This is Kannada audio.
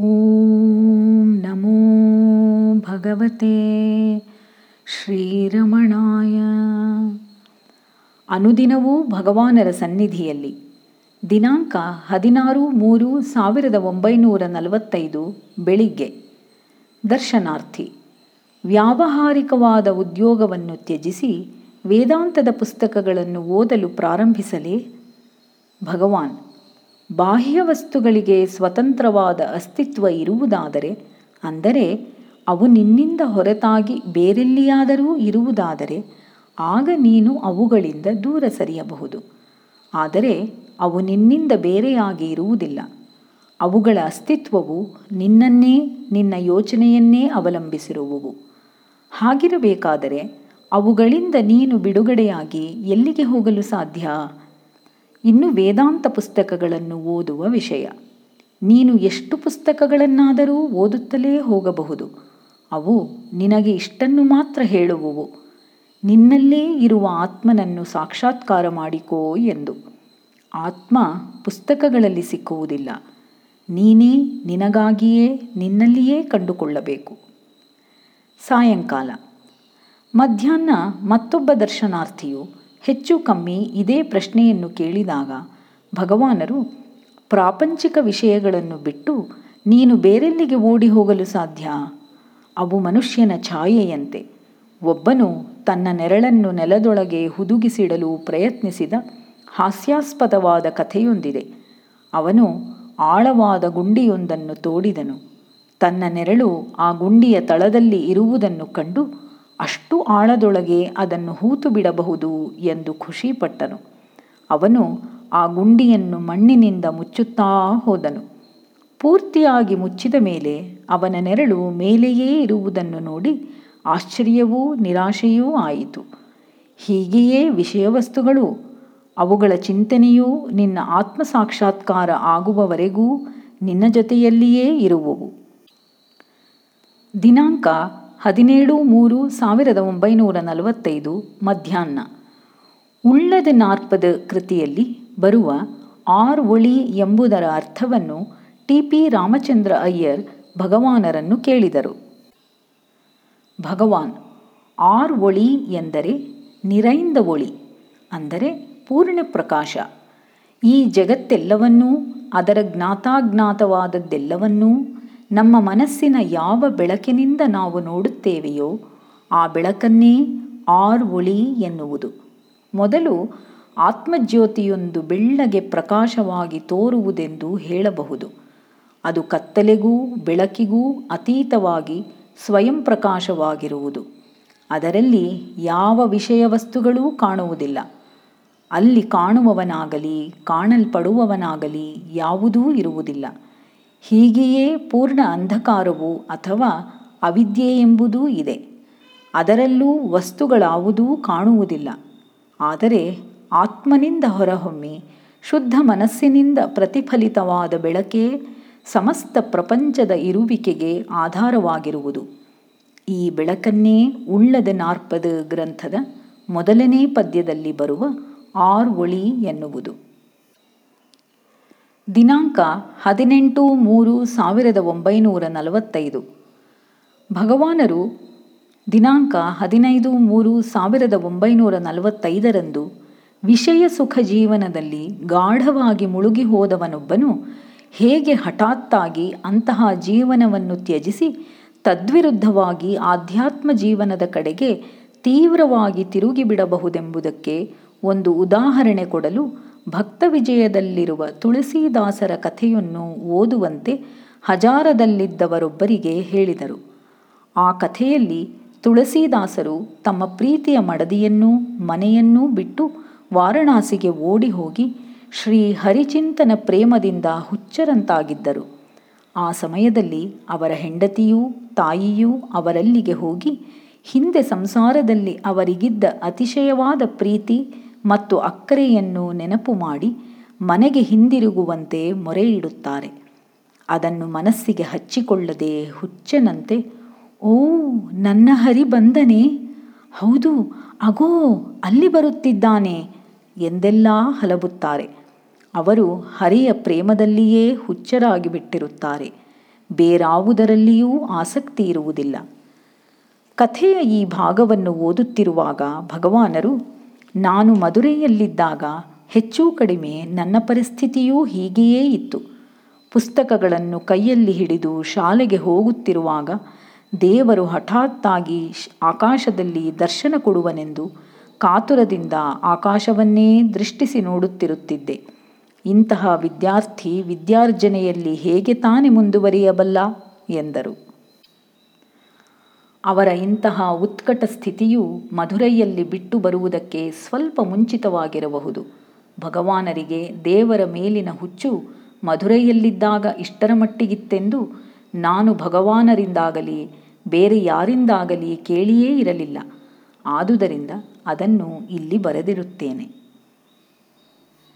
ಓಂ ನಮೋ ಭಗವತೆ ಶ್ರೀರಮಣಾಯ ಅನುದಿನವೂ ಭಗವಾನರ ಸನ್ನಿಧಿಯಲ್ಲಿ ದಿನಾಂಕ ಹದಿನಾರು ಮೂರು ಸಾವಿರದ ಒಂಬೈನೂರ ನಲವತ್ತೈದು ಬೆಳಿಗ್ಗೆ. ದರ್ಶನಾರ್ಥಿ, ವ್ಯಾವಹಾರಿಕವಾದ ಉದ್ಯೋಗವನ್ನು ತ್ಯಜಿಸಿ ವೇದಾಂತದ ಪುಸ್ತಕಗಳನ್ನು ಓದಲು ಪ್ರಾರಂಭಿಸಲೇ ಭಗವಾನ್. ಬಾಹ್ಯ ವಸ್ತುಗಳಿಗೆ ಸ್ವತಂತ್ರವಾದ ಅಸ್ತಿತ್ವ ಇರುವುದಾದರೆ, ಅಂದರೆ ಅವು ನಿನ್ನಿಂದ ಹೊರತಾಗಿ ಬೇರೆಲ್ಲಿಯಾದರೂ ಇರುವುದಾದರೆ, ಆಗ ನೀನು ಅವುಗಳಿಂದ ದೂರ ಸರಿಯಬಹುದು. ಆದರೆ ಅವು ನಿನ್ನಿಂದ ಬೇರೆಯಾಗಿ ಇರುವುದಿಲ್ಲ. ಅವುಗಳ ಅಸ್ತಿತ್ವವು ನಿನ್ನನ್ನೇ, ನಿನ್ನ ಯೋಚನೆಯನ್ನೇ ಅವಲಂಬಿಸಿರುವುವು. ಹಾಗಿರಬೇಕಾದರೆ ಅವುಗಳಿಂದ ನೀನು ಬಿಡುಗಡೆಯಾಗಿ ಎಲ್ಲಿಗೆ ಹೋಗಲು ಸಾಧ್ಯ? ಇನ್ನು ವೇದಾಂತ ಪುಸ್ತಕಗಳನ್ನು ಓದುವ ವಿಷಯ. ನೀನು ಎಷ್ಟು ಪುಸ್ತಕಗಳನ್ನಾದರೂ ಓದುತ್ತಲೇ ಹೋಗಬಹುದು. ಅವು ನಿನಗೆ ಇಷ್ಟನ್ನು ಮಾತ್ರ ಹೇಳುವುವು. ನಿನ್ನಲ್ಲೇ ಇರುವ ಆತ್ಮನನ್ನು ಸಾಕ್ಷಾತ್ಕಾರ ಮಾಡಿಕೋ ಎಂದು. ಆತ್ಮ ಪುಸ್ತಕಗಳಲ್ಲಿ ಸಿಕ್ಕುವುದಿಲ್ಲ. ನೀನೇ ನಿನಗಾಗಿಯೇ ನಿನ್ನಲ್ಲಿಯೇ ಕಂಡುಕೊಳ್ಳಬೇಕು. ಸಾಯಂಕಾಲ. ಮಧ್ಯಾಹ್ನ ಮತ್ತೊಬ್ಬ ದರ್ಶನಾರ್ಥಿಯು ಹೆಚ್ಚು ಕಮ್ಮಿ ಇದೇ ಪ್ರಶ್ನೆಯನ್ನು ಕೇಳಿದಾಗ ಭಗವಾನರು, ಪ್ರಾಪಂಚಿಕ ವಿಷಯಗಳನ್ನು ಬಿಟ್ಟು ನೀನು ಬೇರೆಲ್ಲಿಗೆ ಓಡಿ ಹೋಗಲು ಸಾಧ್ಯ? ಅವು ಮನುಷ್ಯನ ಛಾಯೆಯಂತೆ. ಒಬ್ಬನು ತನ್ನ ನೆರಳನ್ನು ನೆಲದೊಳಗೆ ಹುದುಗಿಸಿಡಲು ಪ್ರಯತ್ನಿಸಿದ ಹಾಸ್ಯಾಸ್ಪದವಾದ ಕಥೆಯೊಂದಿದೆ. ಅವನು ಆಳವಾದ ಗುಂಡಿಯೊಂದನ್ನು ತೋಡಿದನು. ತನ್ನ ನೆರಳು ಆ ಗುಂಡಿಯ ತಳದಲ್ಲಿ ಇರುವುದನ್ನು ಕಂಡು ಅಷ್ಟು ಆಳದೊಳಗೆ ಅದನ್ನು ಹೂತು ಬಿಡಬಹುದು ಎಂದು ಖುಷಿಪಟ್ಟನು ಅವನು ಆ ಗುಂಡಿಯನ್ನು ಮಣ್ಣಿನಿಂದ ಮುಚ್ಚುತ್ತಾ ಹೋದನು. ಪೂರ್ತಿಯಾಗಿ ಮುಚ್ಚಿದ ಮೇಲೆ ಅವನ ನೆರಳು ಮೇಲೆಯೇ ಇರುವುದನ್ನು ನೋಡಿ ಆಶ್ಚರ್ಯವೂ ನಿರಾಶೆಯೂ ಆಯಿತು. ಹೀಗೆಯೇ ವಿಷಯವಸ್ತುಗಳು, ಅವುಗಳ ಚಿಂತನೆಯೂ ನಿನ್ನ ಆತ್ಮ ಸಾಕ್ಷಾತ್ಕಾರ ಆಗುವವರೆಗೂ ನಿನ್ನ ಜೊತೆಯಲ್ಲಿಯೇ ಇರುವವು. ದಿನಾಂಕ ಹದಿನೇಳು ಮೂರು ಸಾವಿರದ ಒಂಬೈನೂರ ನಲವತ್ತೈದು ಮಧ್ಯಾಹ್ನ. ಉಳ್ಳದ ನಾರ್ಪದ ಕೃತಿಯಲ್ಲಿ ಬರುವ ಆರ್ ಒಳಿ ಎಂಬುದರ ಅರ್ಥವನ್ನು ಟಿ ಪಿ ರಾಮಚಂದ್ರ ಅಯ್ಯರ್ ಭಗವಾನರನ್ನು ಕೇಳಿದರು. ಭಗವಾನ್, ಆರ್ ಒಳಿ ಎಂದರೆ ನಿರೈಂದ ಒಳಿ, ಅಂದರೆ ಪೂರ್ಣ ಪ್ರಕಾಶ. ಈ ಜಗತ್ತೆಲ್ಲವನ್ನೂ, ಅದರ ಜ್ಞಾತಾಜ್ಞಾತವಾದದ್ದೆಲ್ಲವನ್ನೂ ನಮ್ಮ ಮನಸ್ಸಿನ ಯಾವ ಬೆಳಕಿನಿಂದ ನಾವು ನೋಡುತ್ತೇವೆಯೋ ಆ ಬೆಳಕನ್ನೇ ಆರ್ ಒಳಿ ಎನ್ನುವುದು. ಮೊದಲು ಆತ್ಮಜ್ಯೋತಿಯೊಂದು ಬೆಳ್ಳಗೆ ಪ್ರಕಾಶವಾಗಿ ತೋರುವುದೆಂದು ಹೇಳಬಹುದು. ಅದು ಕತ್ತಲೆಗೂ ಬೆಳಕಿಗೂ ಅತೀತವಾಗಿ ಸ್ವಯಂ ಪ್ರಕಾಶವಾಗಿರುವುದು. ಅದರಲ್ಲಿ ಯಾವ ವಿಷಯ ವಸ್ತುಗಳೂ ಕಾಣುವುದಿಲ್ಲ. ಅಲ್ಲಿ ಕಾಣುವವನಾಗಲಿ, ಕಾಣಲ್ಪಡುವವನಾಗಲಿ ಯಾವುದೂ ಇರುವುದಿಲ್ಲ. ಹೀಗೆಯೇ ಪೂರ್ಣ ಅಂಧಕಾರವು ಅಥವಾ ಅವಿದ್ಯೆ ಎಂಬುದೂ ಇದೆ. ಅದರಲ್ಲೂ ವಸ್ತುಗಳಾವುದೂ ಕಾಣುವುದಿಲ್ಲ. ಆದರೆ ಆತ್ಮನಿಂದ ಹೊರಹೊಮ್ಮಿ, ಶುದ್ಧ ಮನಸ್ಸಿನಿಂದ ಪ್ರತಿಫಲಿತವಾದ ಬೆಳಕೇ ಸಮಸ್ತ ಪ್ರಪಂಚದ ಇರುವಿಕೆಗೆ ಆಧಾರವಾಗಿರುವುದು. ಈ ಬೆಳಕನ್ನೇ ಉಳ್ಳದ ನಾರ್ಪದ ಗ್ರಂಥದ ಮೊದಲನೇ ಪದ್ಯದಲ್ಲಿ ಬರುವ ಆರ್ ಒಳಿ ಎನ್ನುವುದು. ದಿನಾಂಕ ಹದಿನೆಂಟು ಮೂರು ಸಾವಿರದ ಒಂಬೈನೂರ ನಲವತ್ತೈದು. ಭಗವಾನರು ದಿನಾಂಕ ಹದಿನೈದು ಮೂರು ಸಾವಿರದ ಒಂಬೈನೂರ ನಲವತ್ತೈದರಂದು ವಿಷಯ ಸುಖ ಜೀವನದಲ್ಲಿ ಗಾಢವಾಗಿ ಮುಳುಗಿ ಹೋದವನೊಬ್ಬನು ಹೇಗೆ ಹಠಾತ್ತಾಗಿ ಅಂತಹ ಜೀವನವನ್ನು ತ್ಯಜಿಸಿ ತದ್ವಿರುದ್ಧವಾಗಿ ಆಧ್ಯಾತ್ಮ ಜೀವನದ ಕಡೆಗೆ ತೀವ್ರವಾಗಿ ತಿರುಗಿಬಿಡಬಹುದೆಂಬುದಕ್ಕೆ ಒಂದು ಉದಾಹರಣೆ ಕೊಡಲು ಭಕ್ತ ವಿಜಯದಲ್ಲಿರುವ ತುಳಸಿದಾಸರ ಕಥೆಯನ್ನು ಓದುವಂತೆ ಹಜಾರದಲ್ಲಿದ್ದವರೊಬ್ಬರಿಗೆ ಹೇಳಿದರು. ಆ ಕಥೆಯಲ್ಲಿ ತುಳಸಿದಾಸರು ತಮ್ಮ ಪ್ರೀತಿಯ ಮಡದಿಯನ್ನೂ ಮನೆಯನ್ನೂ ಬಿಟ್ಟು ವಾರಣಾಸಿಗೆ ಓಡಿ ಹೋಗಿ ಶ್ರೀ ಹರಿಚಿಂತನ ಪ್ರೇಮದಿಂದ ಹುಚ್ಚರಂತಾಗಿದ್ದರು. ಆ ಸಮಯದಲ್ಲಿ ಅವರ ಹೆಂಡತಿಯೂ ತಾಯಿಯೂ ಅವರಲ್ಲಿಗೆ ಹೋಗಿ ಹಿಂದೆ ಸಂಸಾರದಲ್ಲಿ ಅವರಿಗಿದ್ದ ಅತಿಶಯವಾದ ಪ್ರೀತಿ ಮತ್ತು ಅಕ್ಕರೆಯನ್ನು ನೆನಪು ಮಾಡಿ ಮನೆಗೆ ಹಿಂದಿರುಗುವಂತೆ ಮೊರೆ ಇಡುತ್ತಾರೆ ಅದನ್ನು ಮನಸ್ಸಿಗೆ ಹಚ್ಚಿಕೊಳ್ಳದೆ ಹುಚ್ಚನಂತೆ, ಓ, ನನ್ನ ಹರಿ ಬಂದನೆ ಹೌದು, ಅಗೋ, ಅಲ್ಲಿ ಬರುತ್ತಿದ್ದಾನೆ! ಎಂದೆಲ್ಲ ಹಲಬುತ್ತಾರೆ. ಅವರು ಹರಿಯ ಪ್ರೇಮದಲ್ಲಿಯೇ ಹುಚ್ಚರಾಗಿ ಬಿಟ್ಟಿರುತ್ತಾರೆ. ಬೇರಾವುದರಲ್ಲಿಯೂ ಆಸಕ್ತಿ ಇರುವುದಿಲ್ಲ. ಕಥೆಯ ಈ ಭಾಗವನ್ನು ಓದುತ್ತಿರುವಾಗ ಭಗವಾನರು ನಾನು ಮದುರೆಯಲ್ಲಿದ್ದಾಗ ಹೆಚ್ಚು ಕಡಿಮೆ ನನ್ನ ಪರಿಸ್ಥಿತಿಯೂ ಹೀಗೆಯೇ ಇತ್ತು. ಪುಸ್ತಕಗಳನ್ನು ಕೈಯಲ್ಲಿ ಹಿಡಿದು ಶಾಲೆಗೆ ಹೋಗುತ್ತಿರುವಾಗ ದೇವರು ಹಠಾತ್ತಾಗಿ ಆಕಾಶದಲ್ಲಿ ದರ್ಶನ ಕೊಡುವನೆಂದು ಕಾತುರದಿಂದ ಆಕಾಶವನ್ನೇ ದೃಷ್ಟಿಸಿ ನೋಡುತ್ತಿರುತ್ತಿದ್ದೆ. ಇಂತಹ ವಿದ್ಯಾರ್ಥಿ ವಿದ್ಯಾರ್ಜನೆಯಲ್ಲಿ ಹೇಗೆ ತಾನೇ ಮುಂದುವರಿಯಬಲ್ಲ? ಎಂದರು. ಅವರ ಇಂತಹ ಉತ್ಕಟ ಸ್ಥಿತಿಯು ಮಧುರೈಯಲ್ಲಿ ಬಿಟ್ಟು ಬರುವುದಕ್ಕೆ ಸ್ವಲ್ಪ ಮುಂಚಿತವಾಗಿರಬಹುದು. ಭಗವಾನರಿಗೆ ದೇವರ ಮೇಲಿನ ಹುಚ್ಚು ಮಧುರೈಯಲ್ಲಿದ್ದಾಗ ಇಷ್ಟರ ಮಟ್ಟಿಗಿತ್ತೆಂದು ನಾನು ಭಗವಾನರಿಂದಾಗಲಿ, ಬೇರೆ ಯಾರಿಂದಾಗಲಿ ಕೇಳಿಯೇ ಇರಲಿಲ್ಲ. ಆದುದರಿಂದ ಅದನ್ನು ಇಲ್ಲಿ ಬರೆದಿರುತ್ತೇನೆ.